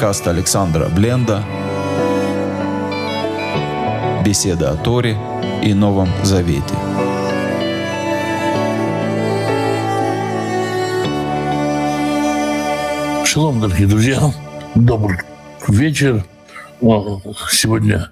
Подкаст Александра Бленда. Беседа о Торе и Новом Завете. Шалом, дорогие друзья. Добрый вечер. Сегодня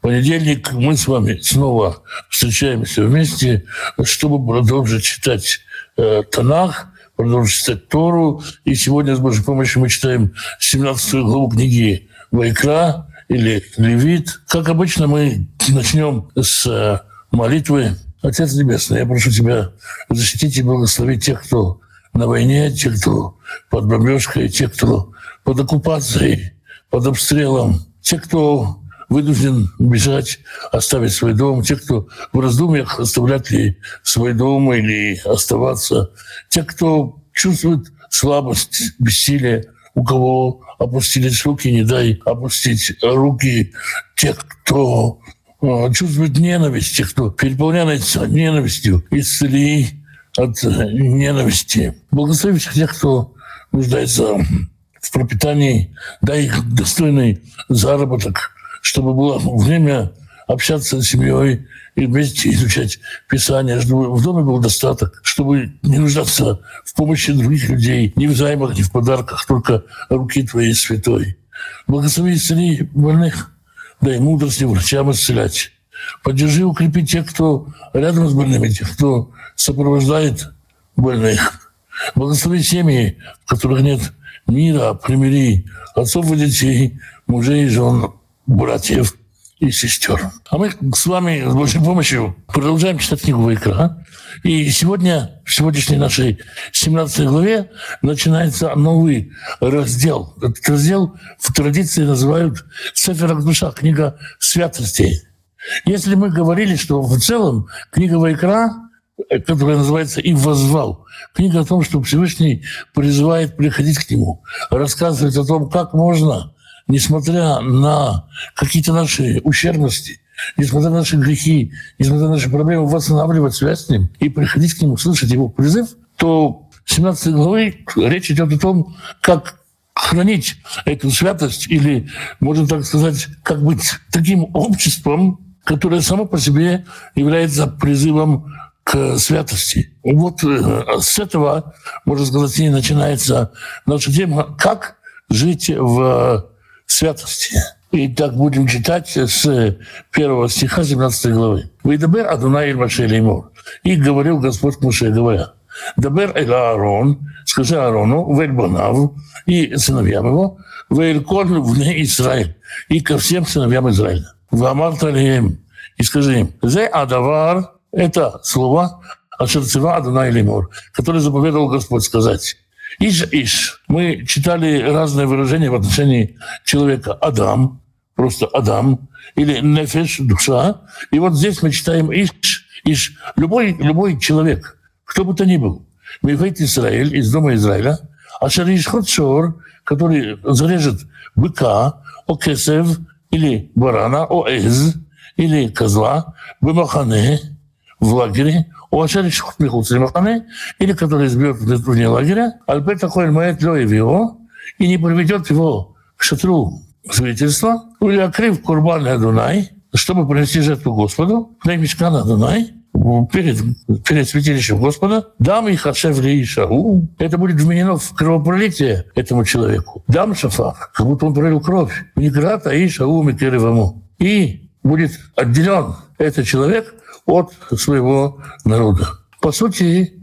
понедельник. Мы с вами снова встречаемся вместе, чтобы продолжить читать э, Танах, продолжить читать Тору. И сегодня с Божьей помощью мы читаем 17 главу книги Вайкра или Левит. Как обычно, мы начнем с э, молитвы. Отец Небесный, я прошу Тебя защитить и благословить тех, кто на войне, те, кто под бомбежкой, те, кто под оккупацией, под обстрелом, те, кто вынужден бежать, оставить свой дом, те, кто в раздумьях оставлять ли свой дом или оставаться, те, кто чувствует слабость, бессилие, у кого опустились руки, не дай опустить руки, те, кто а, чувствует ненависть, те, кто переполняется ненавистью, исцели от ненависти. Благослови всех тех, кто нуждается в пропитании, дай достойный заработок, чтобы было время общаться с семьей и вместе изучать Писание, чтобы в доме был достаток, чтобы не нуждаться в помощи других людей, ни в займах, ни в подарках, только руки Твоей святой. Благослови исцели больных, дай мудрости врачам исцелять. Поддержи, укрепи тех, кто рядом с больными, тех, кто сопровождает больных. Благослови семьи, в которых нет мира, примири отцов и детей, мужей и жен, братьев и сестер. А мы с вами с Божьей помощью продолжаем читать книгу Вайкра. И сегодня, в сегодняшней нашей 17 главе, начинается новый раздел. Этот раздел в традиции называют Сефер душа, книга святостей. Если мы говорили, что в целом книга Вайкра, которая называется «И возвал», книга о том, что Всевышний призывает приходить к Нему, рассказывает о том, как можно, несмотря на какие-то наши ущербности, несмотря на наши грехи, несмотря на наши проблемы, восстанавливать связь с Ним и приходить к Нему, слышать Его призыв, то 17 главы речь идет о том, как хранить эту святость или, можно так сказать, как быть таким обществом, которое само по себе является призывом к святости. Вот э, с этого, можно сказать, и начинается наша тема «Как жить в святости». И так будем читать с первого стиха 17 главы. «Выдабер Адунай Маше Леймур». И говорил Господь Муше, говоря, «Дабер Эль Аарон, скажи Аарону, Вельбанав и сыновьям его, Велькон вне Израиль, и ко всем сыновьям Израиля. Вамарта лием, и скажи им, «Зе Адавар» — это слово Ашерцева Адонай Лимор, который заповедовал Господь сказать. Иш-иш. Мы читали разные выражения в отношении человека. Адам, просто Адам, или нефеш, душа. И вот здесь мы читаем иш, иш. Любой, любой человек, кто бы то ни был, Мифейт Израиль, из дома Израиля, а Шаришхот Шор, который зарежет быка, окесев или барана, оэз, или козла, бымахане, в лагере, у Ашериш Махане, или который избьет вне лагеря, Альберт такой мает его и не приведет его к шатру свидетельства, или акрив курбан Адунай, чтобы принести жертву Господу, на мешкан Адунай, перед, перед святилищем Господа, дам их Ашев Шау. Это будет вменено в кровопролитие этому человеку. Дам Шафах, как будто он пролил кровь. Миграта и Шау Микеревому. И будет отделен этот человек от своего народа. По сути,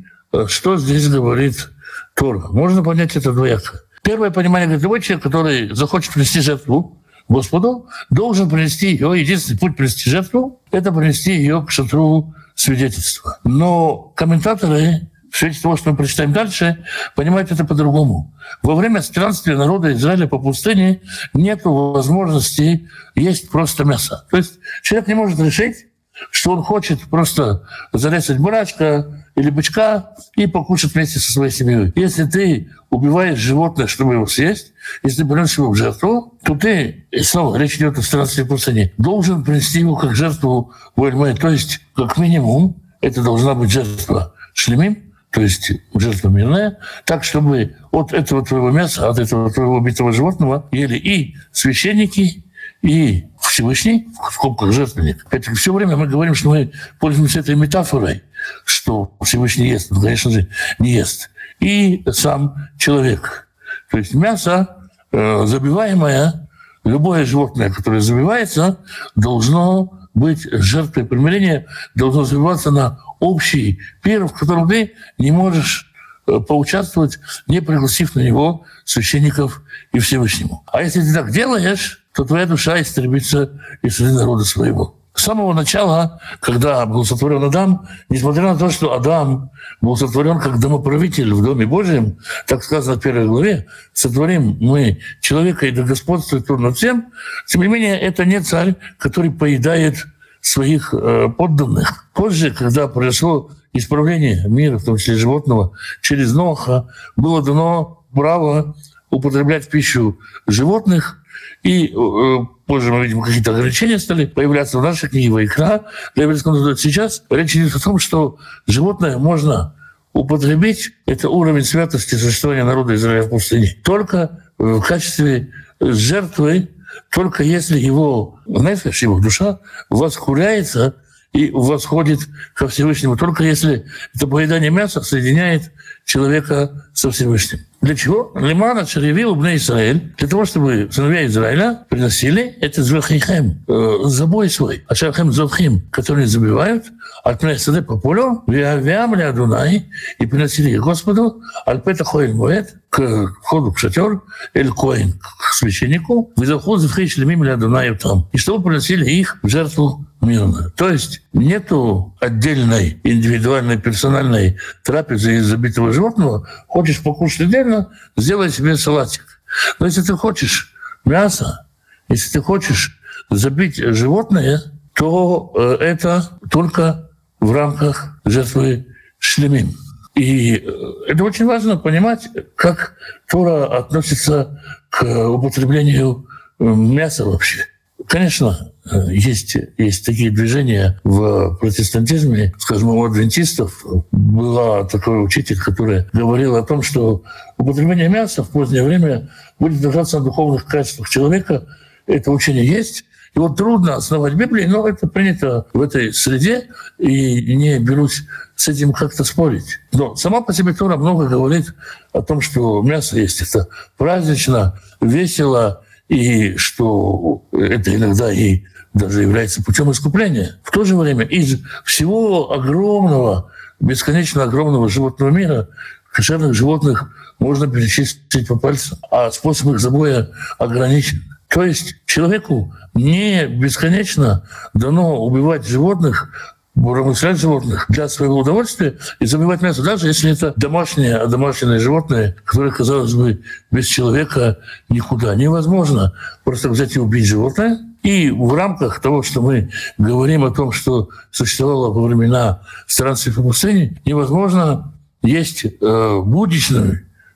что здесь говорит Тор? Можно понять это двояко. Первое понимание, говорит, любой человек, который захочет принести жертву Господу, должен принести ее, единственный путь принести жертву, это принести ее к шатру свидетельства. Но комментаторы в свете того, что мы прочитаем дальше, понимают это по-другому. Во время странствия народа Израиля по пустыне нет возможности есть просто мясо. То есть человек не может решить, что он хочет просто зарезать бурачка или бычка и покушать вместе со своей семьей. Если ты убиваешь животное, чтобы его съесть, если ты берешь его в жертву, то ты, и снова речь идет о странстве пустыне, должен принести его как жертву Вальмай. То есть, как минимум, это должна быть жертва шлемим, то есть жертва мирная, так, чтобы от этого твоего мяса, от этого твоего убитого животного ели и священники, и Всевышний, в скобках жертвенник. Это все время мы говорим, что мы пользуемся этой метафорой, что Всевышний ест. Он, конечно же, не ест. И сам человек. То есть мясо, э, забиваемое, любое животное, которое забивается, должно быть жертвой примирения, должно забиваться на общий пир, в котором ты не можешь э, поучаствовать, не пригласив на него священников и Всевышнему. А если ты так делаешь, то твоя душа истребится из среды народа своего. С самого начала, когда был сотворен Адам, несмотря на то, что Адам был сотворен как домоправитель в Доме Божьем, так сказано в первой главе, сотворим мы человека, и да господствует он над всем, тем не менее, это не царь, который поедает своих э, подданных. Позже, когда произошло исправление мира, в том числе животного, через Ноха, было дано право употреблять в пищу животных, и э, позже мы видим, какие-то ограничения стали появляться в нашей книге Вайкра. Сейчас речь идет о том, что животное можно употребить, это уровень святости существования народа Израиля в пустыне, только в качестве жертвы, только если его нефеш, его душа воскуряется и восходит ко Всевышнему, только если это поедание мяса соединяет человека со Всевышним. Для чего? Лимана Шаревил Бне Израиль, для того, чтобы сыновья Израиля приносили это Звахихем, э, забой свой, а Шархем Зовхим, которые забивают, от Пнесады по полю, Виавиам Адунай, и приносили Господу, Альпета Хоэль Моэт, к входу в шатер, Эль Коин, к священнику, Визахуз Вхейш Лемим Адунаю там, и чтобы приносили их в жертву мирно. То есть нету отдельной индивидуальной персональной трапезы из забитого животного. Хочешь покушать отдельно, сделай себе салатик. Но если ты хочешь мясо, если ты хочешь забить животное, то э, это только в рамках жертвы шлемим. И э, это очень важно понимать, как Тора относится к употреблению э, мяса вообще. Конечно, есть, есть такие движения в протестантизме, скажем, у адвентистов. Была такой учитель, который говорил о том, что употребление мяса в позднее время будет держаться на духовных качествах человека. Это учение есть. Вот трудно основать Библию, но это принято в этой среде, и не берусь с этим как-то спорить. Но сама по себе Тора много говорит о том, что мясо есть. Это празднично, весело, и что это иногда и даже является путем искупления. В то же время из всего огромного, бесконечно огромного животного мира кошерных животных можно перечислить по пальцам, а способ их забоя ограничен. То есть человеку не бесконечно дано убивать животных, промышлять животных для своего удовольствия и забивать мясо, даже если это домашнее, а домашнее животное, которое, казалось бы, без человека никуда. Невозможно просто взять и убить животное. И в рамках того, что мы говорим о том, что существовало во времена странствий по пустыне, невозможно есть э,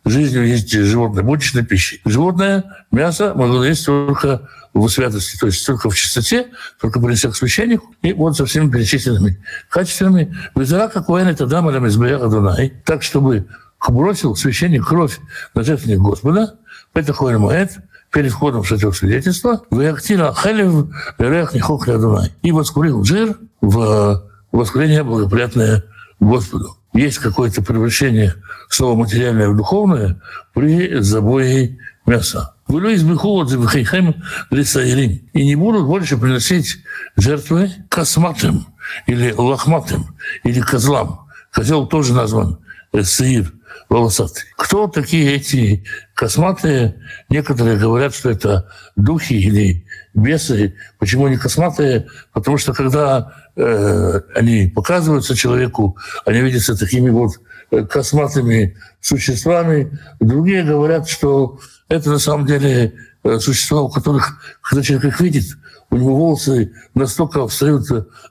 жизнью есть животное, будничной пищей. Животное мясо могло есть только в святости, то есть только в чистоте, только принеся к священнику, и вот со всеми перечисленными качествами. Визара какой это дама Дунай, так, чтобы бросил священник кровь на жертвенник Господа, это Моэт, перед входом в шатер свидетельства, «Веактила хелев рех нихох Адунай» и воскурил жир в воскурение благоприятное Господу. Есть какое-то превращение слова материальное в духовное при забое мяса. И не будут больше приносить жертвы косматым или лохматым или козлам. Козел тоже назван саир волосатый. Кто такие эти косматые? Некоторые говорят, что это духи или бесы. Почему они косматые? Потому что когда э, они показываются человеку, они видятся такими вот э, косматыми существами. Другие говорят, что это на самом деле э, существа, у которых, когда человек их видит, у него волосы настолько встают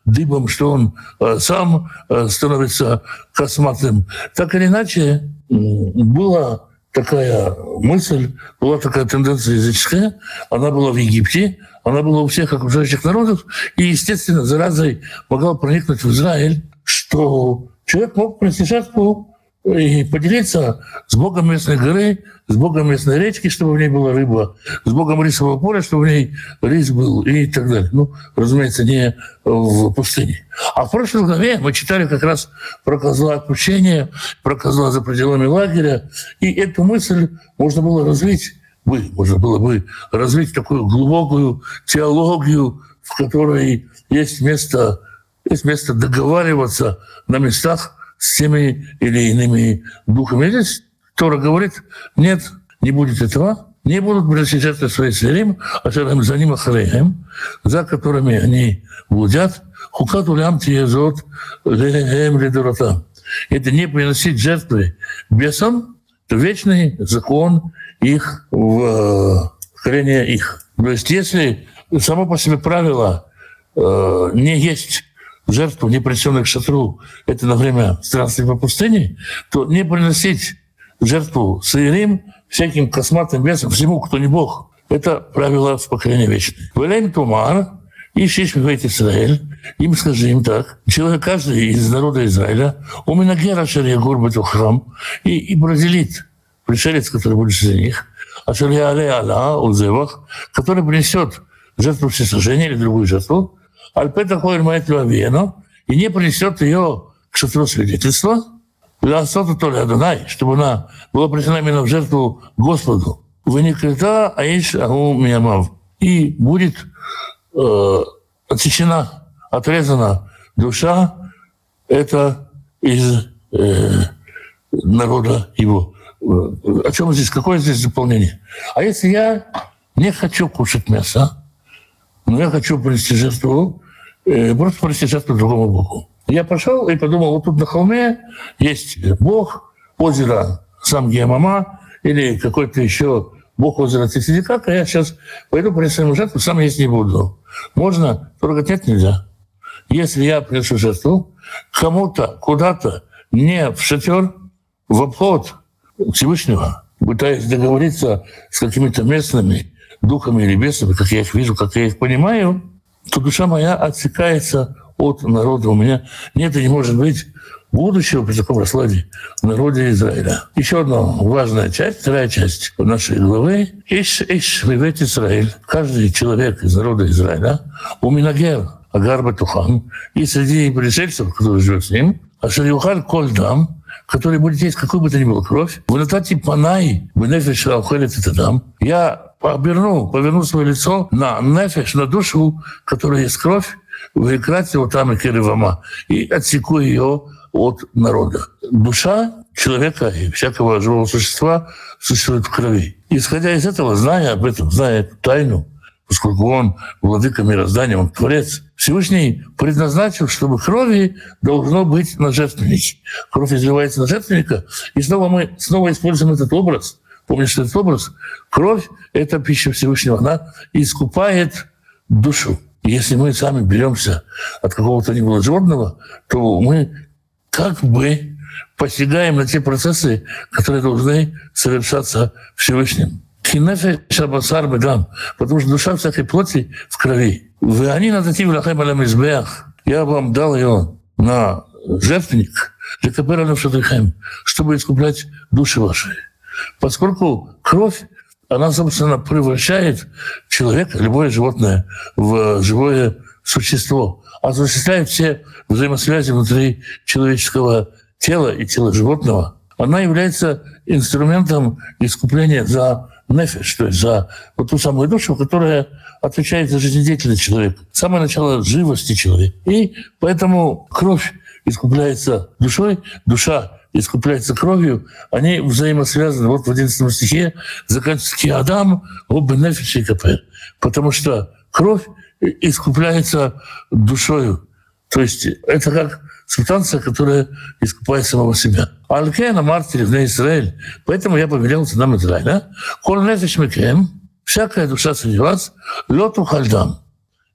дыбом, что он э, сам становится косматым. Так или иначе, была такая мысль, была такая тенденция языческая, она была в Египте, она была у всех окружающих народов, и, естественно, заразой могла проникнуть в Израиль, что человек мог принести жертву и поделиться с Богом местной горы, с Богом местной речки, чтобы в ней была рыба, с Богом рисового поля, чтобы в ней рис был и так далее. Ну, разумеется, не в пустыне. А в прошлой главе мы читали как раз про козла отпущения, про козла за пределами лагеря, и эту мысль можно было развить бы, можно было бы развить такую глубокую теологию, в которой есть место, есть место договариваться на местах с теми или иными духами. Здесь Тора говорит, нет, не будет этого, не будут жертвы свои сверим, а за ним ахареем, за которыми они блудят, хукат улям тиезот лехем ледорота. Это не приносить жертвы бесам, то вечный закон их в хране их. То есть если само по себе правило э, не есть жертву, не принесенных шатру, это на время странствия по пустыне, то не приносить жертву Саирим всяким косматым весом, всему, кто не Бог. Это правило в поколении вечное. Валям Тумар, и шиш в Израиль, им скажи им так, человек каждый из народа Израиля, у меня гера шария горбат храм, и, и бразилит, пришелец, который будет среди них, а шария але ала, узевах, который принесет жертву всесожжения или другую жертву, Альпета Хойль Маэт Лавену, и не принесет ее к шатру свидетельства, Ласота Толя Адонай, чтобы она была принесена именно в жертву Господу. Выникрета Аиш Агу Миямав. И будет э, отсечена, отрезана душа, это из э, народа его. О чем здесь? Какое здесь дополнение? А если я не хочу кушать мясо, но я хочу принести жертву, э, просто принести жертву другому Богу. Я пошел и подумал, вот тут на холме есть Бог, озеро сам Геомама или какой-то еще Бог озера Тисидикака, я сейчас пойду принесу ему жертву, сам есть не буду. Можно? Только нет, нельзя. Если я принесу жертву кому-то, куда-то, не в шатер, в обход Всевышнего, пытаясь договориться с какими-то местными духами или бесами, как я их вижу, как я их понимаю, то душа моя отсекается от народа. У меня нет и не может быть будущего при таком раскладе в народе Израиля. Еще одна важная часть, вторая часть нашей главы. Иш, иш, вивет Израиль. Каждый человек из народа Израиля, у Минагер, Агар Батухан, и среди пришельцев, которые живут с ним, Ашарюхаль Кольдам, который будет есть какую бы то ни было кровь, в Натати Панай, в Нефеш Аухелет это дам, я оберну, поверну свое лицо на Нефеш, на душу, которая есть кровь, в Экрате вот там и Керевама, и отсеку ее от народа. Душа человека и всякого живого существа существует в крови. Исходя из этого, зная об этом, зная эту тайну, поскольку он владыка мироздания, он творец, Всевышний предназначил, чтобы крови должно быть на жертвеннике. Кровь изливается на жертвенника, и снова мы снова используем этот образ. Помнишь этот образ? Кровь — это пища Всевышнего. Она искупает душу. Если мы сами беремся от какого-то ни было животного, то мы как бы посягаем на те процессы, которые должны совершаться Всевышним. Кинефе шабасар бедам, потому что душа всякой плоти в крови. Вы они на такие лахем алям. Я вам дал ее на жертвенник, чтобы искуплять души ваши. Поскольку кровь она, собственно, превращает человека, любое животное, в живое существо, осуществляет все взаимосвязи внутри человеческого тела и тела животного. Она является инструментом искупления за нефиш, то есть за вот ту самую душу, которая отвечает за жизнедеятельность человека, самое начало живости человека. И поэтому кровь искупляется душой, душа искупляется кровью, они взаимосвязаны. Вот в 11 стихе заканчивается Адам, оба нефиш и капер. Потому что кровь искупляется душою. То есть это как субстанция, которая искупает самого себя. Алькена мартири в Израиль. Поэтому я повелел нам Израиля. Кол нефиш мекем, всякая душа среди вас, лету хальдам.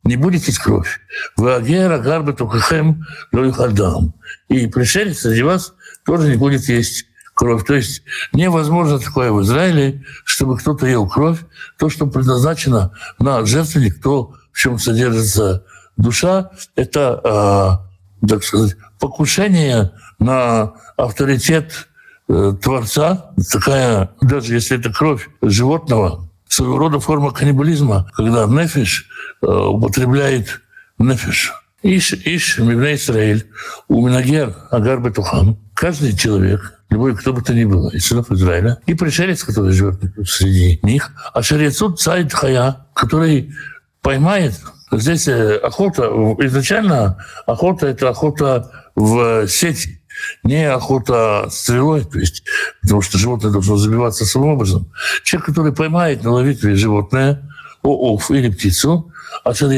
Не будет есть кровь. Вагера гарбе тухахем лою хальдам. И пришелец среди вас тоже не будет есть кровь. То есть невозможно такое в Израиле, чтобы кто-то ел кровь. То, что предназначено на жертвенник, то, в чем содержится душа, это, э, так сказать, покушение на авторитет э, Творца, такая, даже если это кровь животного, своего рода форма каннибализма, когда нефиш э, употребляет нефиш. Иш, иш, мивне Израиль, у Минагер, Агар Бетухам. Каждый человек, любой, кто бы то ни было, из сынов Израиля, и пришелец, который живет среди них, а шарецут цайд хая, который поймает Здесь э, охота, изначально охота – это охота в сети, не охота стрелой, то есть, потому что животное должно забиваться самым образом. Человек, который поймает на ловитве животное, оов или птицу, ашер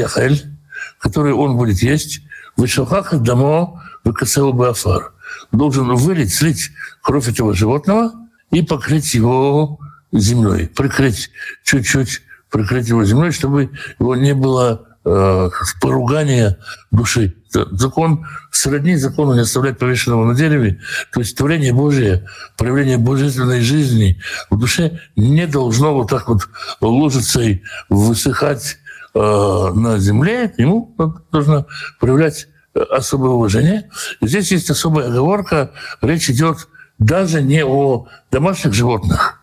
который он будет есть, вышелхах дамо выкасел бафар. Должен вылить, слить кровь этого животного и покрыть его землей, прикрыть чуть-чуть, прикрыть его землей, чтобы его не было э, поругание души. Закон сродни закону не оставлять повешенного на дереве. То есть творение Божие, проявление божественной жизни в душе не должно вот так вот ложиться и высыхать э, на земле. Ему нужно проявлять особое уважение. здесь есть особая оговорка. Речь идет даже не о домашних животных,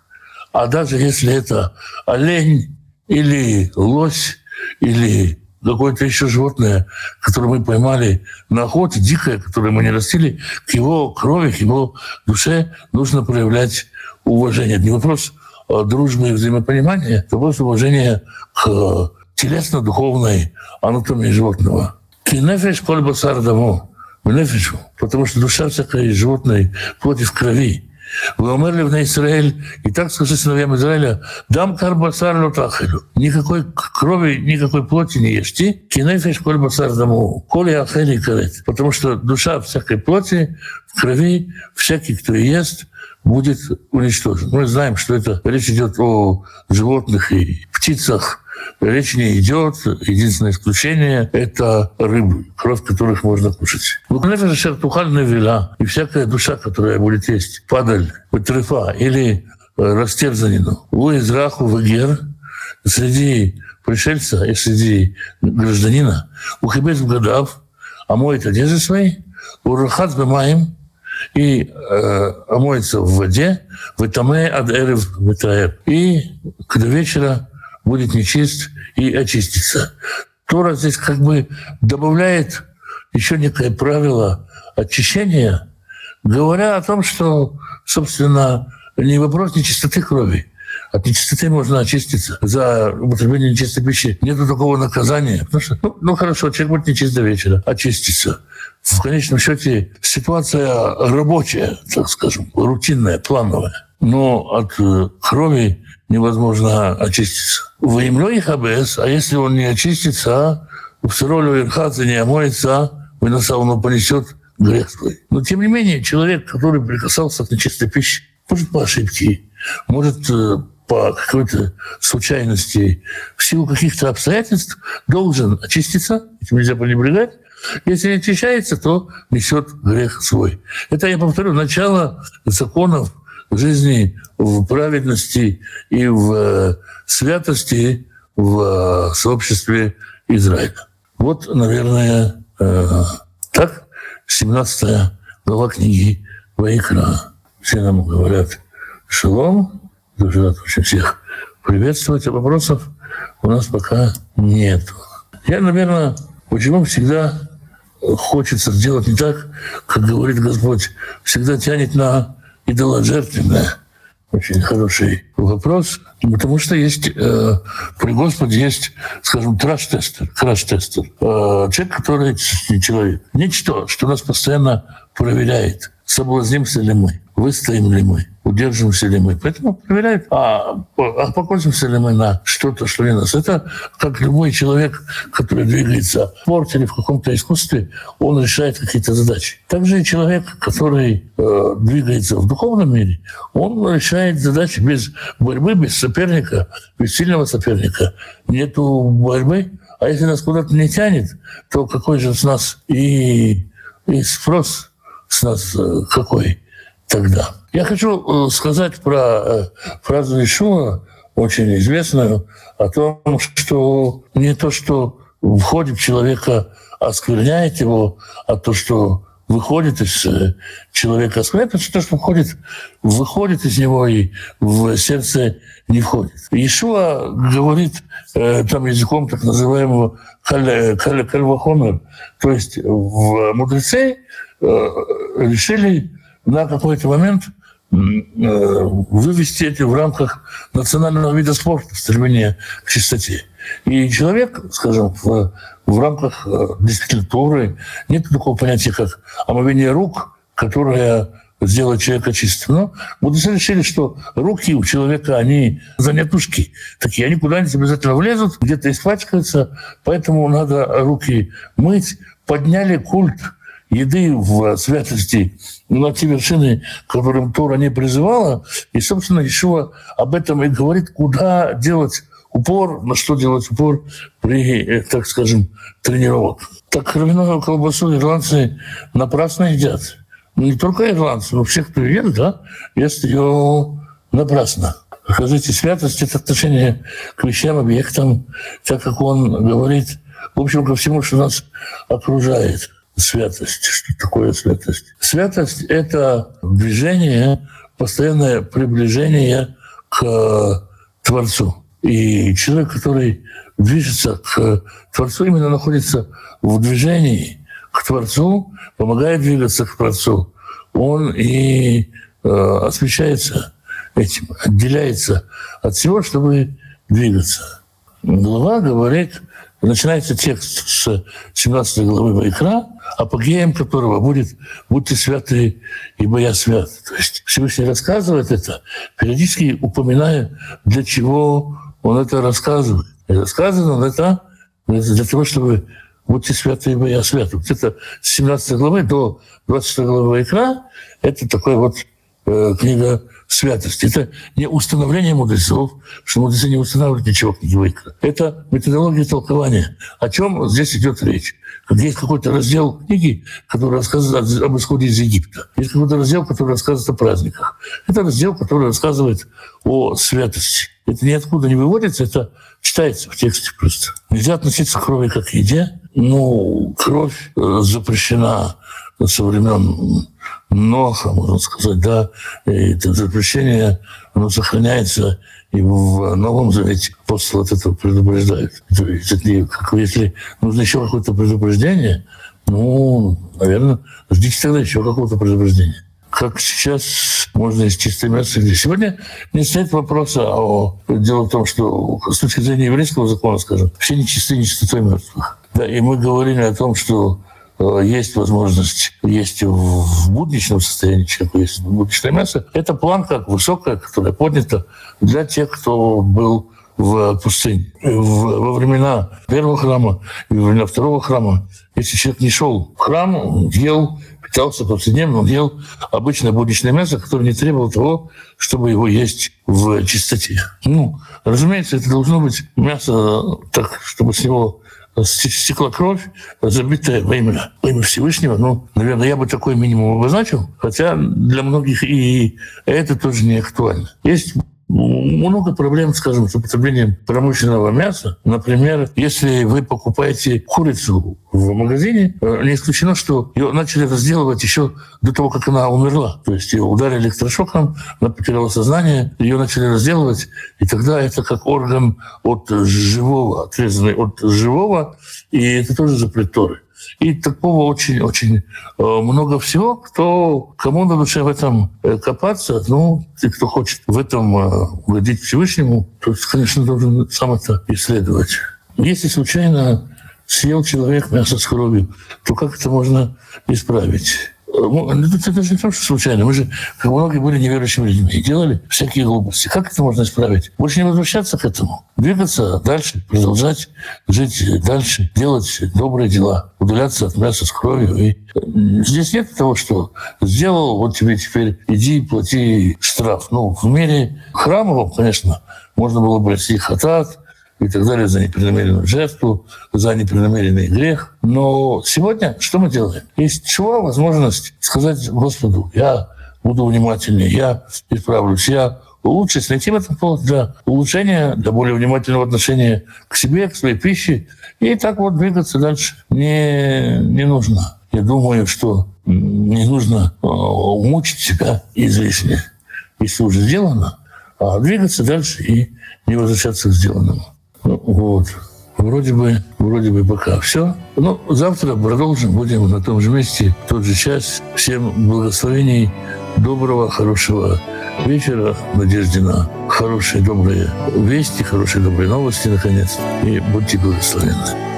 а даже если это олень или лось или какое-то еще животное, которое мы поймали на охоте, дикое, которое мы не растили, к его крови, к его душе нужно проявлять уважение. Это не вопрос дружбы и взаимопонимания, это вопрос уважения к телесно-духовной анатомии животного. כי נפש כל בשר דמו. Потому что душа всякой животной плоти в крови. ואומר לבני ישראל, и так скажи сыновьям Израиля, דם כל בשר לא תאכלו. Никакой крови, никакой плоти не ешьте. כי נפש כל בשר דמו. כל אוכליו יכרת. Потому что душа всякой плоти в крови, всякий, кто ест, будет уничтожен. Мы знаем, что это речь идет о животных и птицах, Речь не идет. Единственное исключение – это рыбы, кровь которых можно кушать. Ну, конечно же, шертухальная вела и всякая душа, которая будет есть, падаль, трефа или э, растерзанину. У израху вегер среди пришельца и среди гражданина у хибет гадав, омоет одежды свои, у рахат бемаем, и э, омоется в воде, в ад эрев и до вечера будет нечист и очистится. Тора здесь как бы добавляет еще некое правило очищения, говоря о том, что, собственно, не вопрос нечистоты крови. От нечистоты можно очиститься. За употребление нечистой пищи нет такого наказания. Потому что, ну, ну хорошо, человек будет нечист до вечера, очистится. В конечном счете ситуация рабочая, так скажем, рутинная, плановая. Но от э, крови невозможно очиститься. Воемло их АБС, а если он не очистится, в сыролю верхаться не омоется, выноса он понесет грех свой. Но тем не менее, человек, который прикасался к нечистой пище, может по ошибке, может э, по какой-то случайности, в силу каких-то обстоятельств, должен очиститься, этим нельзя пренебрегать. Если не очищается, то несет грех свой. Это, я повторю, начало законов жизни в праведности и в э, святости в э, сообществе Израиля. Вот, наверное, э, так 17 глава книги Ваикра. Все нам говорят шалом. Дуже рад очень всех приветствовать. А вопросов у нас пока нет. Я, наверное, почему всегда хочется сделать не так, как говорит Господь, всегда тянет на идоложертвенное. Очень хороший вопрос, потому что есть э, при Господе есть, скажем, траш-тестер, краш-тестер. Э, человек, который не человек. Нечто, что нас постоянно проверяет, соблазнимся ли мы, выстоим ли мы удержимся ли мы. Поэтому проверяют, а, а покосимся ли мы на что-то, что не нас. Это как любой человек, который двигается в спорте или в каком-то искусстве, он решает какие-то задачи. Также и человек, который э, двигается в духовном мире, он решает задачи без борьбы, без соперника, без сильного соперника. Нету борьбы, а если нас куда-то не тянет, то какой же с нас и, и спрос с нас э, какой тогда? Я хочу э, сказать про э, фразу Ишуа, очень известную, о том, что не то, что входит в человека, оскверняет его, а то, что выходит из э, человека. Это то, что входит, выходит из него и в сердце не входит. Ишуа говорит там языком так называемого кальвахомер, то есть в мудрецы решили на какой-то момент вывести это в рамках национального вида спорта, стремления к чистоте. И человек, скажем, в, в рамках э, дисциплинатуры нет такого понятия, как омовение рук, которое сделать человека чистым. Но мудрецы решили, что руки у человека, они занятушки такие, они куда-нибудь обязательно влезут, где-то испачкаются, поэтому надо руки мыть. Подняли культ еды в святости на те вершины, к которым Тора не призывала. И, собственно, еще об этом и говорит, куда делать упор, на что делать упор при, э, так скажем, тренировок. Так кровяную колбасу ирландцы напрасно едят. Ну, не только ирландцы, но все, кто ест, да, ест ее напрасно. Скажите, святость – это отношение к вещам, объектам, так как он говорит, в общем, ко всему, что нас окружает. Святость. Что такое святость? Святость – это движение, постоянное приближение к Творцу. И человек, который движется к Творцу, именно находится в движении к Творцу, помогает двигаться к Творцу, он и э, освещается этим, отделяется от всего, чтобы двигаться. Глава говорит, начинается текст с 17 главы Вайкра, апогеем которого будет «Будьте святы, ибо я свят». То есть Всевышний рассказывает это, периодически упоминая, для чего он это рассказывает. И рассказано он это для того, чтобы будьте святы, ибо я свят. Вот это с 17 главы до 20 главы икра – это такой вот э, книга святости. Это не установление мудрецов, что мудрецы не устанавливают ничего книги Вайкра. Это методология толкования. О чем здесь идет речь? Есть какой-то раздел книги, который рассказывает об исходе из Египта. Есть какой-то раздел, который рассказывает о праздниках. Это раздел, который рассказывает о святости. Это ниоткуда не выводится, это читается в тексте просто. Нельзя относиться к крови как к еде. Ну, кровь э, запрещена со времен Ноха, можно сказать, да. И это запрещение, оно сохраняется и в Новом Завете апостол от этого предупреждает. То есть, как, если нужно еще какое-то предупреждение, ну, наверное, ждите тогда еще какого-то предупреждения. Как сейчас можно из чистой мяса. Сегодня не стоит вопроса о... Дело в том, что с точки зрения еврейского закона, скажем, все нечисты нечистотой мертвых. Да, и мы говорили о том, что есть возможность есть в будничном состоянии, человеку есть будничное мясо. Это планка высокая, которая поднята для тех, кто был в пустыне. Во времена первого храма и во времена второго храма, если человек не шел в храм, ел, питался повседневно, он ел обычное будничное мясо, которое не требовало того, чтобы его есть в чистоте. Ну, разумеется, это должно быть мясо так, чтобы с него стекла кровь, забитая во имя, во имя Всевышнего. Ну, наверное, я бы такой минимум обозначил, хотя для многих и это тоже не актуально. Есть много проблем, скажем, с употреблением промышленного мяса. Например, если вы покупаете курицу в магазине, э, не исключено, что ее начали разделывать еще до того, как она умерла. То есть ее ударили электрошоком, она потеряла сознание, ее начали разделывать, и тогда это как орган от живого, отрезанный от живого, и это тоже запрет Торы. И такого очень-очень э, много всего, кто, кому на душе в этом э, копаться, ну, и кто хочет в этом э, угодить Всевышнему, то, конечно, должен сам это исследовать. Если случайно съел человек мясо с кровью, то как это можно исправить? Ну, это даже не то, что случайно. Мы же, многие были неверующими людьми, и делали всякие глупости. Как это можно исправить? Больше не возвращаться к этому. Двигаться дальше, продолжать жить дальше, делать добрые дела, удаляться от мяса с кровью. И здесь нет того, что сделал, вот тебе теперь иди плати штраф. Ну, в мире храмовом, конечно, можно было бы их хатат, и так далее за непреднамеренную жертву, за непреднамеренный грех. Но сегодня что мы делаем? Есть чего возможность сказать Господу, я буду внимательнее, я исправлюсь, я улучшусь, найти в этом повод для улучшения, для более внимательного отношения к себе, к своей пище. И так вот двигаться дальше не, не нужно. Я думаю, что не нужно э, мучить себя излишне, если уже сделано, а двигаться дальше и не возвращаться к сделанному. Вот. Вроде бы, вроде бы пока все. Ну, завтра продолжим, будем на том же месте, в тот же час. Всем благословений, доброго, хорошего вечера, в надежде на хорошие, добрые вести, хорошие, добрые новости, наконец. И будьте благословенны.